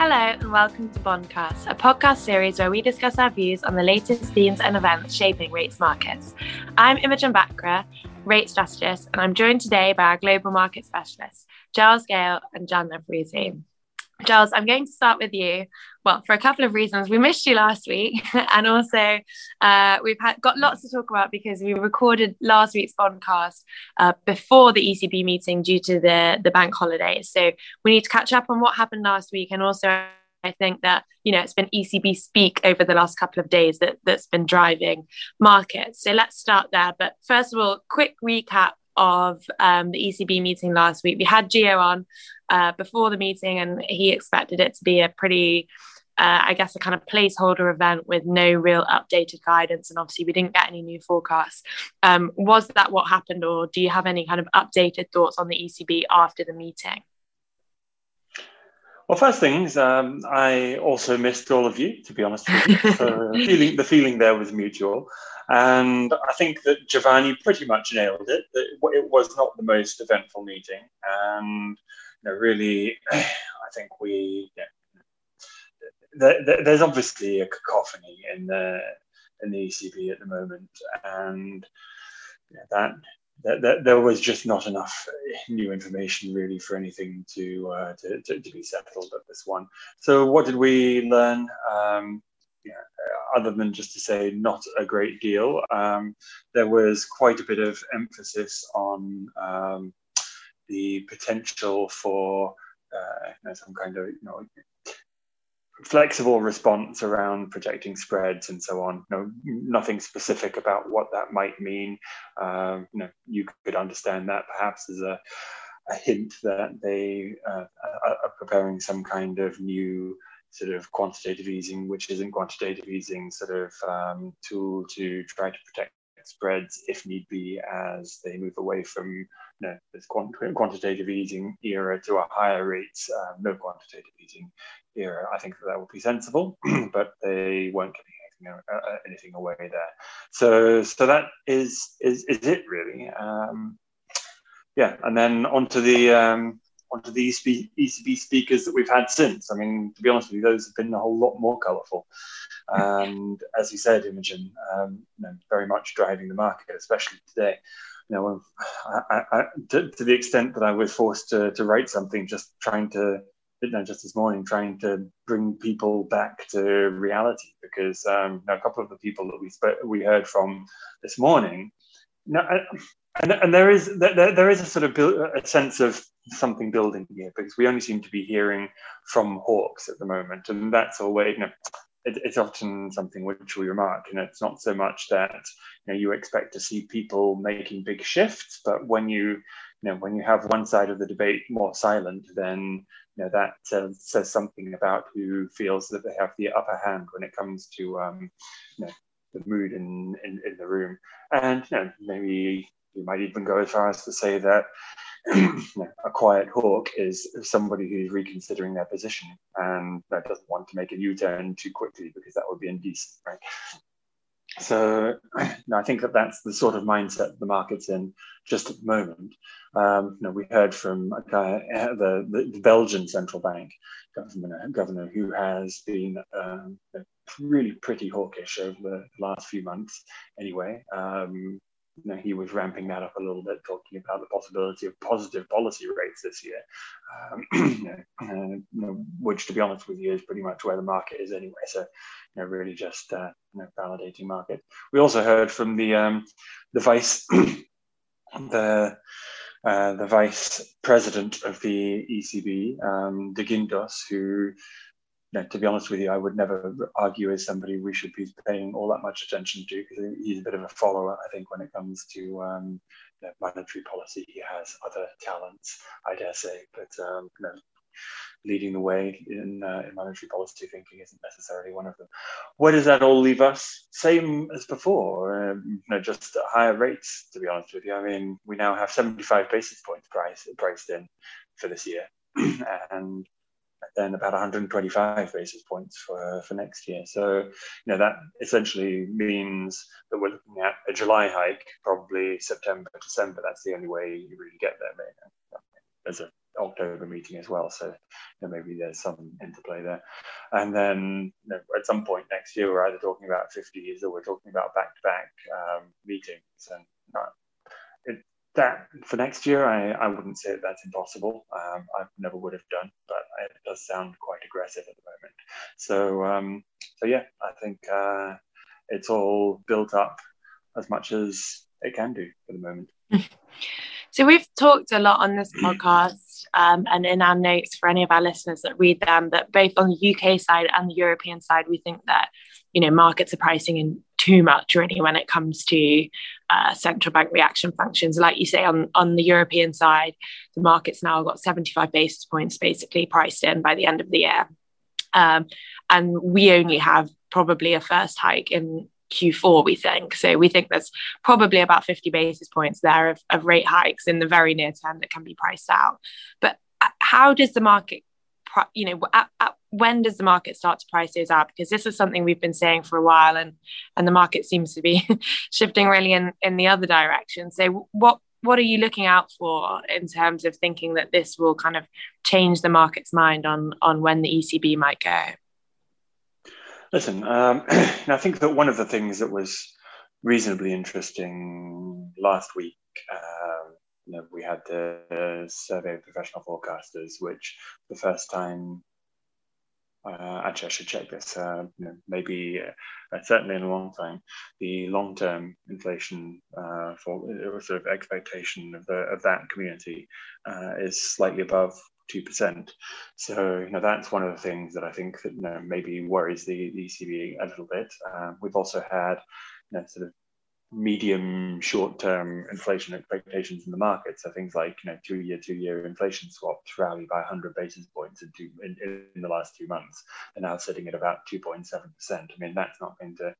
Hello, and welcome to Bondcast, a podcast series where we discuss our views on the latest themes and events shaping rates markets. I'm Imogen Bachra, rate strategist, and I'm joined today by our global market specialists, Giles Gale and Jan Nevruzi. Giles, I'm going to start with you. Well, for a couple of reasons. We missed you last week, and also uh, we've had, got lots to talk about because we recorded last week's podcast uh, before the ECB meeting due to the, the bank holidays. So we need to catch up on what happened last week, and also I think that you know it's been ECB speak over the last couple of days that that's been driving markets. So let's start there. But first of all, quick recap of um, the ECB meeting last week. We had Gio on uh, before the meeting, and he expected it to be a pretty, uh, I guess, a kind of placeholder event with no real updated guidance. And obviously, we didn't get any new forecasts. Um, was that what happened, or do you have any kind of updated thoughts on the ECB after the meeting? Well, first things, um, I also missed all of you, to be honest with you. So the feeling, the feeling there was mutual. And I think that Giovanni pretty much nailed it. That it was not the most eventful meeting. And you know, really, I think we, there's obviously a cacophony in the, in the ECB at the moment. And that that, there was just not enough new information really for anything to, uh, to, to, to, be settled at this one. So what did we learn? Um, yeah, other than just to say not a great deal, um, there was quite a bit of emphasis on um, the potential for uh, you know, some kind of you know flexible response around protecting spreads and so on. No, nothing specific about what that might mean. Um, you know, you could understand that perhaps as a, a hint that they uh, are preparing some kind of new sort of quantitative easing, which isn't quantitative easing, sort of um, tool to try to protect spreads if need be as they move away from you know, this quant- quantitative easing era to a higher rates, um, no quantitative easing era. I think that, that would be sensible, but they weren't giving anything, uh, uh, anything away there. So, so that is is, is it really. Um, yeah, and then onto the um, onto the ECB speakers that we've had since. I mean, to be honest with you, those have been a whole lot more colourful. And as you said, Imogen, um, you know, very much driving the market, especially today. You know, I, I, to, to, the extent that I was forced to, to write something, just trying to, you know, just this morning, trying to bring people back to reality, because um, you know, a couple of the people that we sp- we heard from this morning, you know, and, and there is there, there is a sort of a sense of something building here because we only seem to be hearing from hawks at the moment, and that's always you know it, it's often something which we remark. You know, it's not so much that you know you expect to see people making big shifts, but when you you know when you have one side of the debate more silent, then you know that uh, says something about who feels that they have the upper hand when it comes to um, you know the mood in, in, in the room. And you know, maybe you might even go as far as to say that a quiet hawk is somebody who's reconsidering their position and that doesn't want to make a U-turn too quickly because that would be indecent, right? So know, I think that that's the sort of mindset the market's in just at the moment. Um, you know, we heard from a guy, uh, the, the, Belgian central bank governor, governor who has been um, really pretty hawkish over the last few months anyway. Um, you know, he was ramping that up a little bit, talking about the possibility of positive policy rates this year, um, you, know, uh, you know, which, to be honest with you, is pretty much where the market is anyway. So, you know, really just uh, you know, validating market. We also heard from the um, the vice the uh, the vice president of the ECB, um, De Guindos, who you know, to be honest with you, I would never argue as somebody we should be paying all that much attention to because he's a bit of a follower, I think, when it comes to um, you know, monetary policy. He has other talents, I dare say, but um, you know, leading the way in, uh, in monetary policy thinking isn't necessarily one of them. Where does that all leave us? Same as before, um, you know, just at higher rates, to be honest with you. I mean, we now have 75 basis points price, priced in for this year. and then about 125 basis points for, for next year. So, you know, that essentially means that we're looking at a July hike, probably September, December. That's the only way you really get there. There's a, October meeting as well. So you know, maybe there's some interplay there. And then you know, at some point next year, we're either talking about 50s or we're talking about back-to-back um, meetings. And uh, that for next year, I, I wouldn't say that that's impossible. Um, I never would have done, but it does sound quite aggressive at the moment. So, um, so yeah, I think uh, it's all built up as much as it can do for the moment. So we've talked a lot on this podcast um, and in our notes for any of our listeners that read them that both on the UK side and the European side, we think that you know markets are pricing in too much really when it comes to uh, central bank reaction functions. Like you say on on the European side, the market's now got 75 basis points basically priced in by the end of the year, um, and we only have probably a first hike in Q4, we think. So we think there's probably about 50 basis points there of, of rate hikes in the very near term that can be priced out. But uh, how does the market, you know, at, at, when does the market start to price those out? Because this is something we've been saying for a while, and and the market seems to be shifting really in in the other direction. So what what are you looking out for in terms of thinking that this will kind of change the market's mind on on when the ECB might go? Listen, um, I think that one of the things that was reasonably interesting last week, um, you know, we had the survey of professional forecasters, which the first time, uh, actually, I should check this, uh, you know, maybe uh, certainly in a long time, the long term inflation uh, for sort of expectation of, the, of that community uh, is slightly above 2%. So, you know, that's one of the things that I think that, you know, maybe worries the, the ECB a little bit. We've also had, you know, sort of medium short-term inflation expectations in the market. So things like, you know, two-year, two-year inflation swaps rally by 100 basis points in, two, in, in the last two months. They're now sitting at about 2.7%. I mean, that's not going to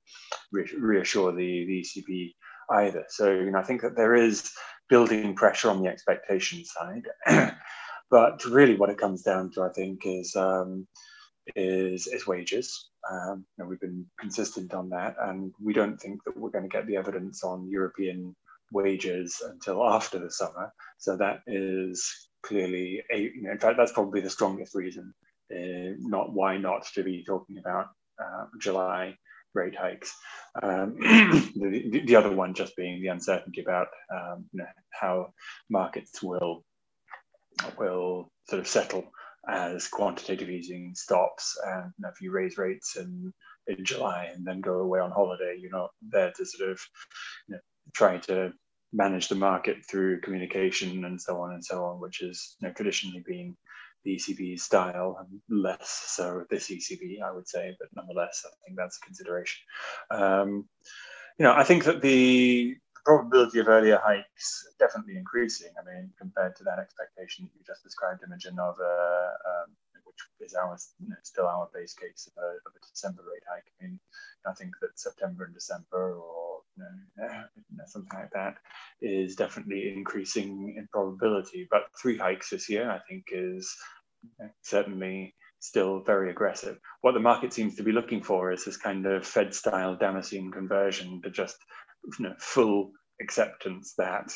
reassure the, the ECB either. So, you know, I think that there is building pressure on the expectation side. But really, what it comes down to, I think, is um, is, is wages. Um, you know, we've been consistent on that, and we don't think that we're going to get the evidence on European wages until after the summer. So that is clearly a. You know, in fact, that's probably the strongest reason. Uh, not why not to be talking about uh, July rate hikes. Um, the, the, other one just being the uncertainty about um, you know, how markets will will sort of settle as quantitative easing stops. And you know, if you raise rates in, in July and then go away on holiday, you're not there to sort of you know, try to manage the market through communication and so on and so on, which has you know, traditionally been the ECB's style, and less so this ECB, I would say, but nonetheless, I think that's a consideration. Um, you know, I think that the probability of earlier hikes definitely increasing. I mean, compared to that expectation that you just described, Imogen, of a, um, which is our you know, still our base case of a, of a, December rate hike. I mean, I think that September and December, or know, you know, something like that, is definitely increasing in probability. But three hikes this year, I think, is certainly still very aggressive. What the market seems to be looking for is this kind of Fed-style Damascene conversion to just you know, full acceptance that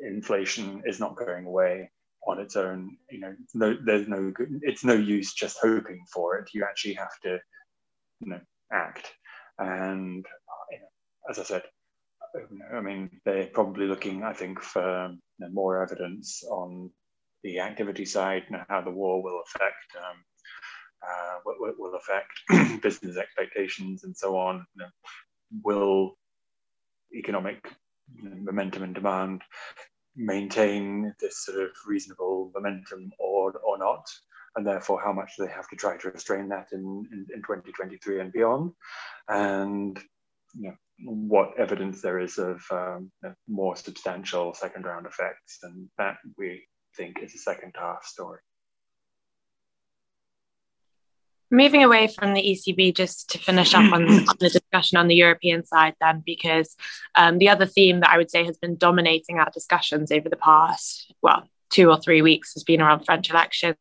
inflation is not going away on its own. You know, no, there's no good, it's no use just hoping for it. You actually have to, you know, act. And you know, as I said, I mean, they're probably looking, I think, for you know, more evidence on the activity side, know, how the war will affect um, uh, will, will affect business expectations and so on. You know, will economic momentum and demand maintain this sort of reasonable momentum or, or not, and therefore how much they have to try to restrain that in, in, in 2023 and beyond, and you know, what evidence there is of um, more substantial second round effects, and that we think is a second half story. Moving away from the ECB, just to finish up on, on the discussion on the European side, then, because um, the other theme that I would say has been dominating our discussions over the past, well, two or three weeks has been around French elections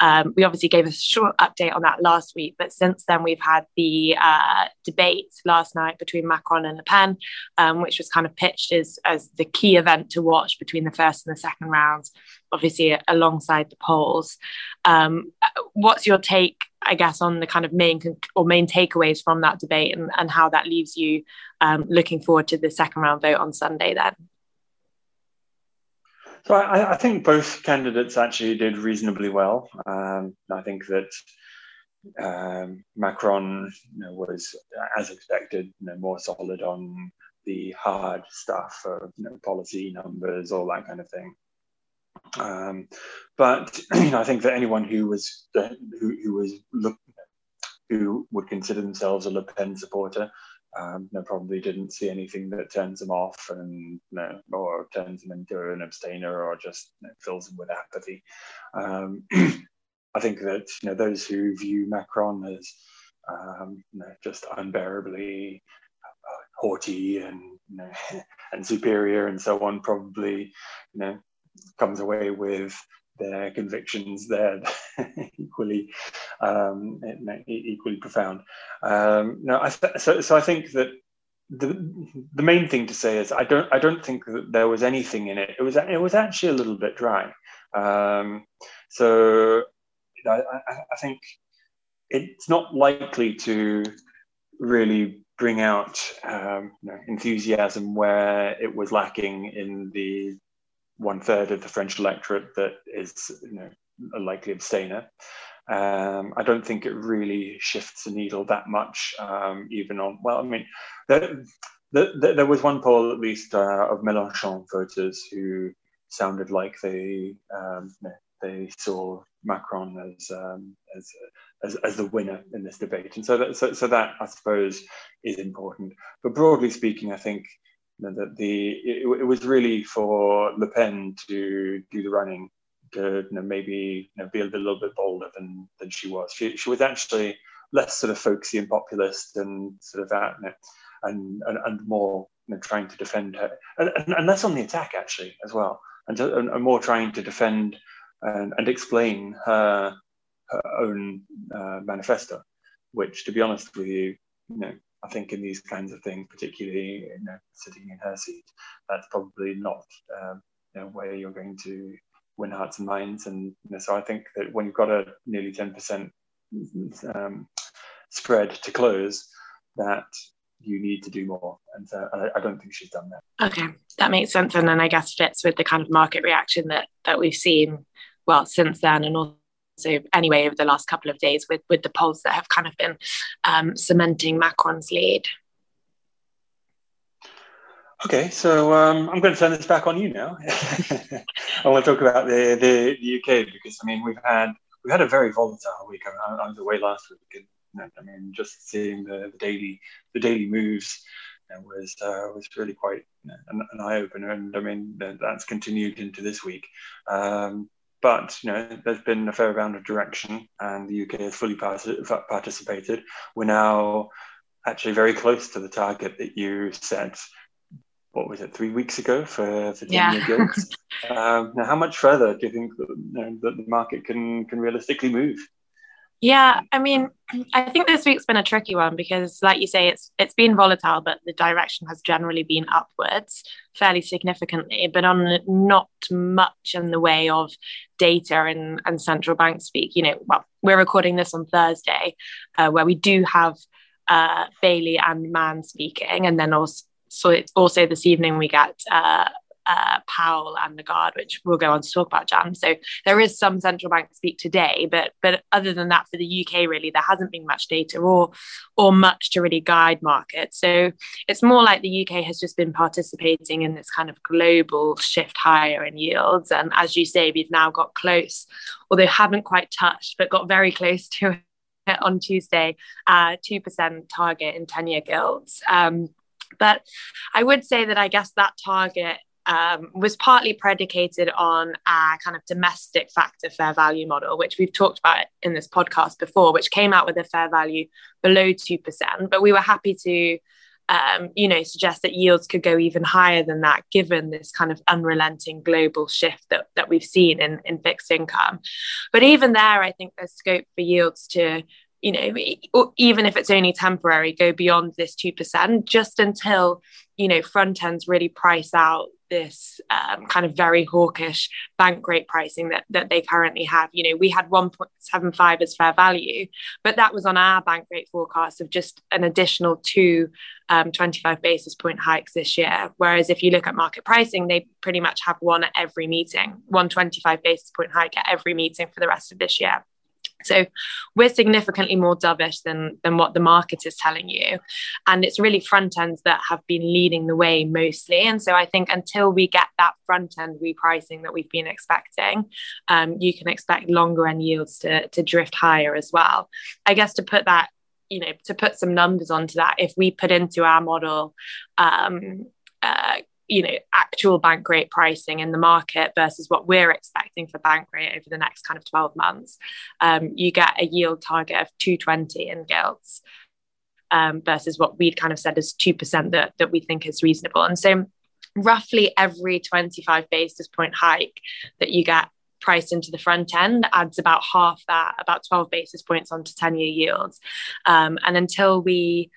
Um, we obviously gave a short update on that last week, but since then we've had the uh, debate last night between Macron and Le Pen, um, which was kind of pitched as, as the key event to watch between the first and the second rounds, obviously alongside the polls. Um, what's your take, I guess, on the kind of main or main takeaways from that debate and, and how that leaves you um, looking forward to the second round vote on Sunday then? So I, I, think both candidates actually did reasonably well. Um, I think that um, Macron you know, was, as expected, you know, more solid on the hard stuff of you know, policy numbers, all that kind of thing. Um, but you know, I think that anyone who was who, who was look, who would consider themselves a Le Pen supporter um, know, probably didn't see anything that turns them off and you know, or turns them into an abstainer or just you know, fills them with apathy. Um, I think that you know those who view Macron as um, you know, just unbearably uh, haughty and you know, and superior and so on probably you know comes away with their convictions there equally um, equally profound. Um, no, I th- so so I think that the the main thing to say is I don't I don't think that there was anything in it. It was it was actually a little bit dry. Um, so I, I think it's not likely to really bring out um, you know, enthusiasm where it was lacking in the one third of the French electorate that is you know, a likely abstainer. Um, I don't think it really shifts the needle that much, um, even on, well, I mean, there, there, there was one poll at least uh, of Mélenchon voters who sounded like they um, they saw Macron as, um, as, as, as the winner in this debate, and so that so, so that I suppose is important. But broadly speaking, I think you know, that the it, it, was really for Le Pen to do the running, to you know, maybe you know, be a little bit bolder than than she was. She she was actually less sort of folksy and populist and sort of that, you know, and, and and more you know, trying to defend her, and, and, and less on the attack actually as well, and, to, and, and more trying to defend and, and explain her her own uh, manifesto, which, to be honest with you, you know, I think in these kinds of things, particularly you know, sitting in her seat, that's probably not um, you know, where you're going to win hearts and minds. And you know, so I think that when you've got a nearly 10% um, spread to close, that you need to do more. And so I, I, don't think she's done that. Okay, that makes sense. And then I guess fits with the kind of market reaction that that we've seen, well, since then, and also so anyway over the last couple of days with with the polls that have kind of been um, cementing Macron's lead. Okay, so um, I'm going to turn this back on you now. I want to talk about the, the, the UK because I mean we've had we had a very volatile week. I, I was away last week, and I mean just seeing the, the daily the daily moves was uh, was really quite an, an, eye opener, and I mean that's continued into this week. Um, but you know, there's been a fair amount of direction, and the UK has fully participated. We're now actually very close to the target that you set. What was it? Three weeks ago for for ten-year yeah. gilts. um, now, how much further do you think that, you know, that the market can can realistically move? Yeah, I mean, I think this week's been a tricky one because, like you say, it's it's been volatile, but the direction has generally been upwards fairly significantly, but on not much in the way of data and, and central bank speak. You know, well, we're recording this on Thursday, uh, where we do have uh, Bailey and Mann speaking, and then also so also this evening we get uh, uh, Powell and Lagarde, which we'll go on to talk about, Jan. So there is some central bank speak today, but but other than that, for the UK, really, there hasn't been much data or or much to really guide markets. So it's more like the UK has just been participating in this kind of global shift higher in yields. And as you say, we've now got close, although haven't quite touched, but got very close to it on Tuesday, uh, 2% target in 10 year gilts. Um, but I would say that I guess that target um, was partly predicated on a kind of domestic factor fair value model, which we've talked about in this podcast before, which came out with a fair value below 2%. But we were happy to um, you know, suggest that yields could go even higher than that, given this kind of unrelenting global shift that, that we've seen in, in fixed income. But even there, I think there's scope for yields to you know, even if it's only temporary, go beyond this 2% just until, you know, front ends really price out this um, kind of very hawkish bank rate pricing that, that they currently have. You know, we had 1.75 as fair value, but that was on our bank rate forecast of just an additional two um, 25 basis point hikes this year. Whereas if you look at market pricing, they pretty much have one at every meeting, 125 basis point hike at every meeting for the rest of this year. So we're significantly more dovish than, than what the market is telling you. And it's really front ends that have been leading the way mostly. And so I think until we get that front end repricing that we've been expecting, um, you can expect longer end yields to, to drift higher as well. I guess to put that you know to put some numbers onto that if we put into our model um, uh, you know actual bank rate pricing in the market versus what we're expecting for bank rate over the next kind of 12 months um, you get a yield target of 220 in gilts um, versus what we'd kind of said is 2% that, that we think is reasonable. And so roughly every 25 basis point hike that you get priced into the front end adds about half that about 12 basis points onto 10 year yields. Um, and until we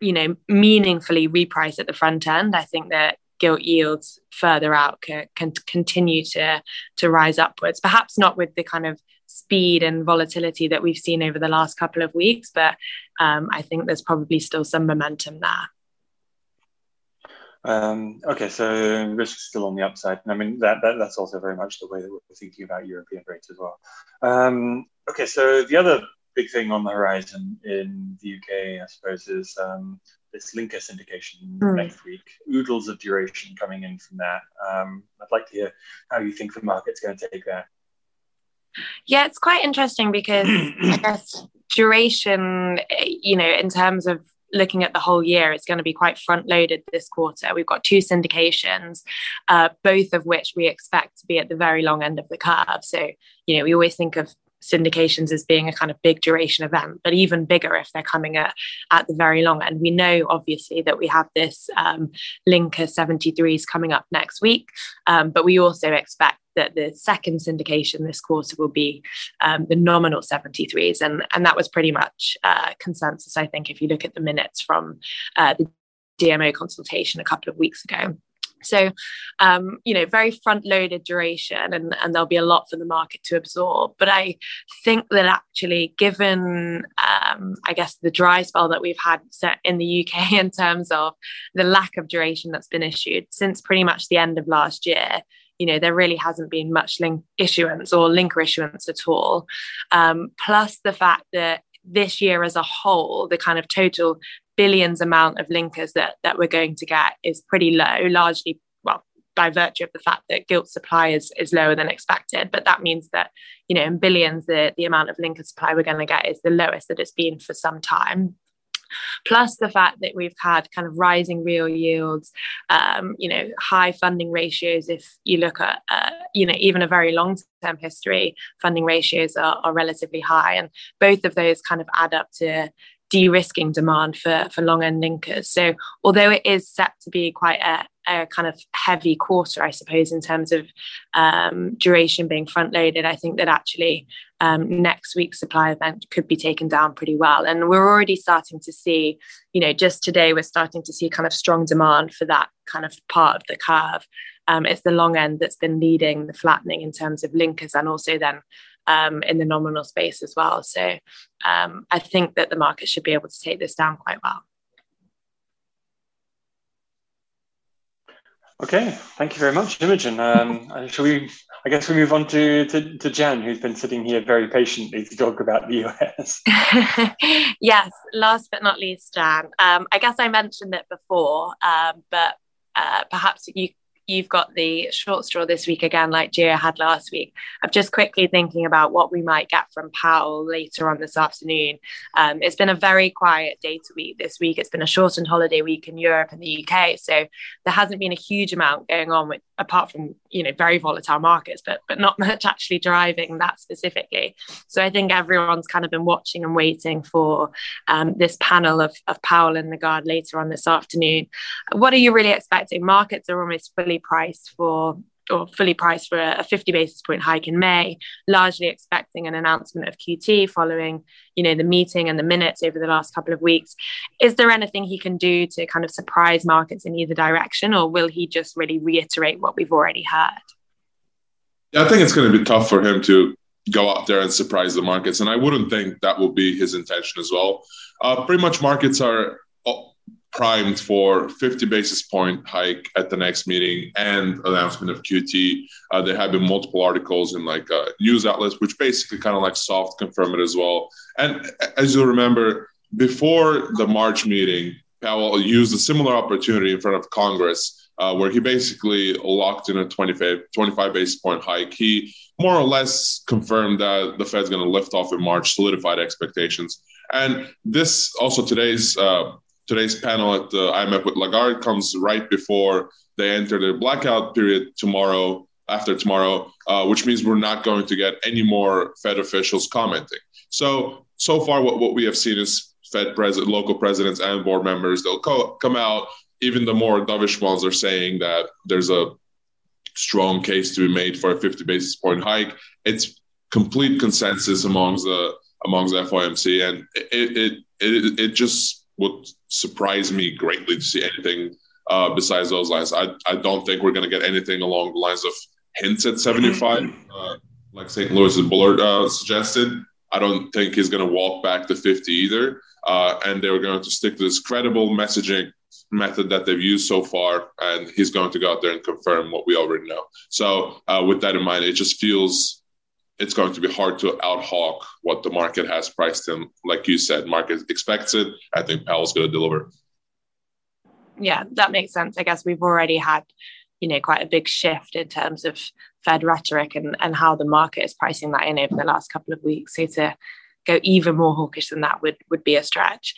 you know meaningfully reprice at the front end i think that gilt yields further out can, can continue to to rise upwards perhaps not with the kind of speed and volatility that we've seen over the last couple of weeks but um, i think there's probably still some momentum there um, okay, so risk is still on the upside, and I mean that, that that's also very much the way that we're thinking about European rates as well. Um, okay, so the other big thing on the horizon in the UK, I suppose, is um, this linker syndication mm. next week. Oodles of duration coming in from that. Um, I'd like to hear how you think the market's going to take that. Yeah, it's quite interesting because I guess duration, you know, in terms of looking at the whole year, it's going to be quite front loaded this quarter. We've got two syndications, uh, both of which we expect to be at the very long end of the curve. So, you know, we always think of syndications as being a kind of big duration event, but even bigger if they're coming at, at the very long end. We know, obviously, that we have this um, Linker 73s coming up next week, um, but we also expect that the second syndication this quarter will be um, the nominal 73s. And, and that was pretty much uh, consensus, I think, if you look at the minutes from uh, the DMO consultation a couple of weeks ago. So, um, you know, very front loaded duration, and, and there'll be a lot for the market to absorb. But I think that actually, given, um, I guess, the dry spell that we've had set in the UK in terms of the lack of duration that's been issued since pretty much the end of last year, you know, there really hasn't been much link issuance or linker issuance at all. Um, plus the fact that this year as a whole, the kind of total billions amount of linkers that that we're going to get is pretty low, largely well by virtue of the fact that gilt supply is, is lower than expected. But that means that, you know, in billions, the, the amount of linker supply we're going to get is the lowest that it's been for some time plus the fact that we've had kind of rising real yields, um, you know, high funding ratios. If you look at, uh, you know, even a very long term history, funding ratios are, are relatively high. And both of those kind of add up to de-risking demand for, for long end linkers. So although it is set to be quite a, a kind of heavy quarter, I suppose, in terms of um, duration being front loaded, I think that actually um, next week's supply event could be taken down pretty well. And we're already starting to see, you know, just today we're starting to see kind of strong demand for that kind of part of the curve. Um, it's the long end that's been leading the flattening in terms of linkers and also then um, in the nominal space as well. So um, I think that the market should be able to take this down quite well. Okay, thank you very much, Imogen. Um, shall we? I guess we move on to, to, to Jan, who's been sitting here very patiently to talk about the US. yes, last but not least, Jan. Um, I guess I mentioned it before, um, but uh, perhaps you you've got the short straw this week again, like Gio had last week. I'm just quickly thinking about what we might get from Powell later on this afternoon. Um, it's been a very quiet data week this week. It's been a shortened holiday week in Europe and the UK, so there hasn't been a huge amount going on with, apart from you know very volatile markets, but but not much actually driving that specifically. So I think everyone's kind of been watching and waiting for um, this panel of, of Powell and Lagarde later on this afternoon. What are you really expecting? Markets are almost fully priced for or fully priced for a 50 basis point hike in May, largely expecting an announcement of QT following, you know, the meeting and the minutes over the last couple of weeks. Is there anything he can do to kind of surprise markets in either direction, or will he just really reiterate what we've already heard? Yeah, I think it's going to be tough for him to go out there and surprise the markets, and I wouldn't think that will be his intention as well. Uh, pretty much, markets are primed for 50 basis point hike at the next meeting and announcement of QT. Uh, there have been multiple articles in like uh, news outlets, which basically kind of like soft confirm it as well. And as you'll remember, before the March meeting, Powell used a similar opportunity in front of Congress. Uh, where he basically locked in a 25, 25 basis point hike. He more or less confirmed that the Fed's going to lift off in March, solidified expectations. And this also today's uh, today's panel at the IMF with Lagarde comes right before they enter their blackout period tomorrow, after tomorrow, uh, which means we're not going to get any more Fed officials commenting. So, so far, what, what we have seen is Fed president, local presidents, and board members, they'll co- come out. Even the more dovish ones are saying that there's a strong case to be made for a 50 basis point hike. It's complete consensus amongst the amongst the FOMC, and it it it, it just would surprise me greatly to see anything uh, besides those lines. I, I don't think we're going to get anything along the lines of hints at 75, uh, like St. Louis and Bullard uh, suggested. I don't think he's going to walk back to 50 either. Uh, and they're going to stick to this credible messaging method that they've used so far. And he's going to go out there and confirm what we already know. So, uh, with that in mind, it just feels it's going to be hard to out hawk what the market has priced in. Like you said, market expects it. I think Powell's going to deliver. Yeah, that makes sense. I guess we've already had, you know, quite a big shift in terms of Fed rhetoric and, and how the market is pricing that in over the last couple of weeks. So to go even more hawkish than that would would be a stretch.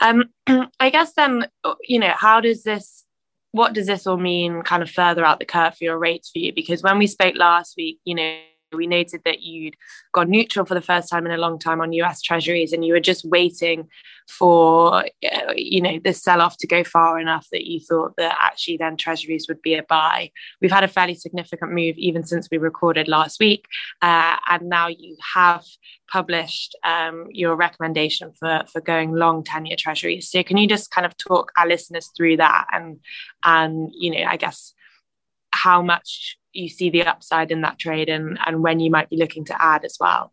Um, I guess then, you know, how does this what does this all mean kind of further out the curve for your rates for you? Because when we spoke last week, you know, we noted that you'd gone neutral for the first time in a long time on US treasuries and you were just waiting for uh, you know the sell off to go far enough that you thought that actually then treasuries would be a buy. We've had a fairly significant move even since we recorded last week uh, and now you have published um, your recommendation for for going long 10 year treasuries. So can you just kind of talk our listeners through that and and you know i guess how much you see the upside in that trade and, and when you might be looking to add as well.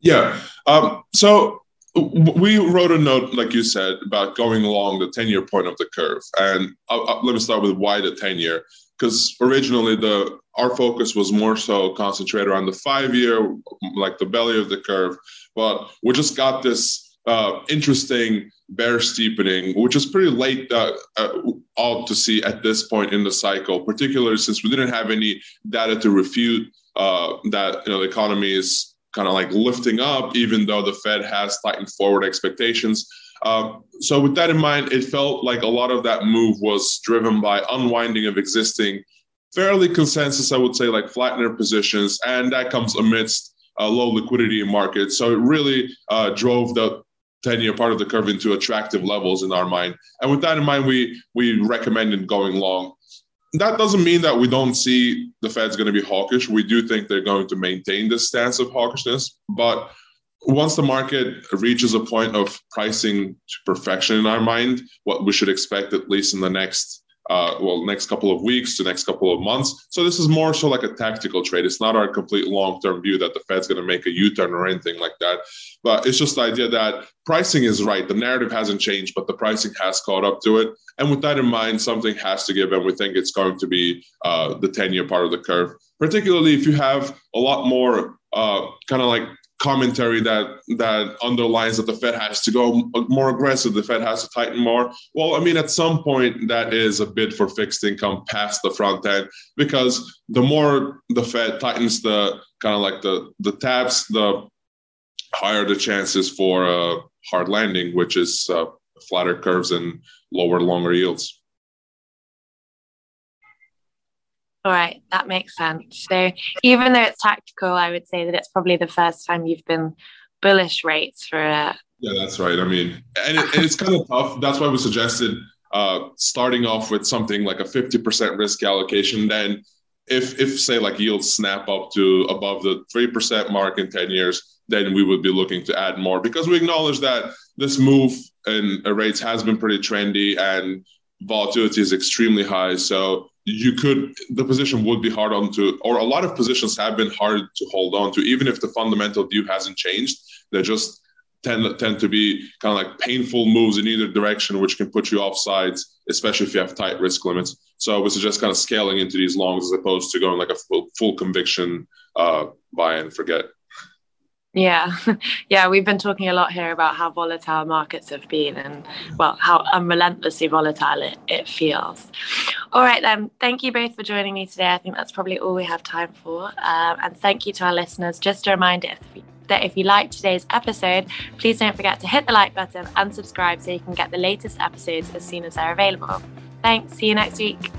Yeah. Um, so we wrote a note, like you said, about going along the 10 year point of the curve. And I'll, I'll, let me start with why the 10 year. Because originally the our focus was more so concentrated on the five year, like the belly of the curve. But we just got this uh, interesting bear steepening, which is pretty late uh, uh, to see at this point in the cycle, particularly since we didn't have any data to refute uh, that you know the economy is kind of like lifting up, even though the Fed has tightened forward expectations. Uh, so with that in mind, it felt like a lot of that move was driven by unwinding of existing fairly consensus, I would say, like flattener positions, and that comes amidst uh, low liquidity in markets. So it really uh, drove the 10 year part of the curve into attractive levels in our mind. And with that in mind, we we recommended going long. That doesn't mean that we don't see the Fed's going to be hawkish. We do think they're going to maintain this stance of hawkishness. But once the market reaches a point of pricing to perfection in our mind, what we should expect, at least in the next uh, well, next couple of weeks to next couple of months. So this is more so like a tactical trade. It's not our complete long-term view that the Fed's going to make a U-turn or anything like that. But it's just the idea that pricing is right. The narrative hasn't changed, but the pricing has caught up to it. And with that in mind, something has to give, and we think it's going to be uh, the 10-year part of the curve. Particularly if you have a lot more uh, kind of like commentary that that underlines that the Fed has to go more aggressive, the Fed has to tighten more. Well, I mean, at some point, that is a bid for fixed income past the front end because the more the Fed tightens the kind of like the the tabs, the higher the chances for a hard landing, which is uh, flatter curves and lower, longer yields. All right, that makes sense. So even though it's tactical, I would say that it's probably the first time you've been bullish rates for a. Yeah, that's right. I mean, and, it, it's kind of tough. That's why we suggested uh, starting off with something like a 50% risk allocation. Then, if if say like yields snap up to above the three percent mark in 10 years, then we would be looking to add more because we acknowledge that this move in rates has been pretty trendy and volatility is extremely high. So you could the position would be hard on to or a lot of positions have been hard to hold on to. Even if the fundamental view hasn't changed they just tend, tend to be kind of like painful moves in either direction which can put you off sides especially if you have tight risk limits. So i would suggest kind of scaling into these longs as opposed to going like a full, full conviction uh, buy and forget yeah, yeah, we've been talking a lot here about how volatile markets have been and, well, how unrelentlessly volatile it, it feels. All right, then, thank you both for joining me today. I think that's probably all we have time for. Um, and thank you to our listeners. Just a reminder if, that if you liked today's episode, please don't forget to hit the like button and subscribe so you can get the latest episodes as soon as they're available. Thanks, see you next week.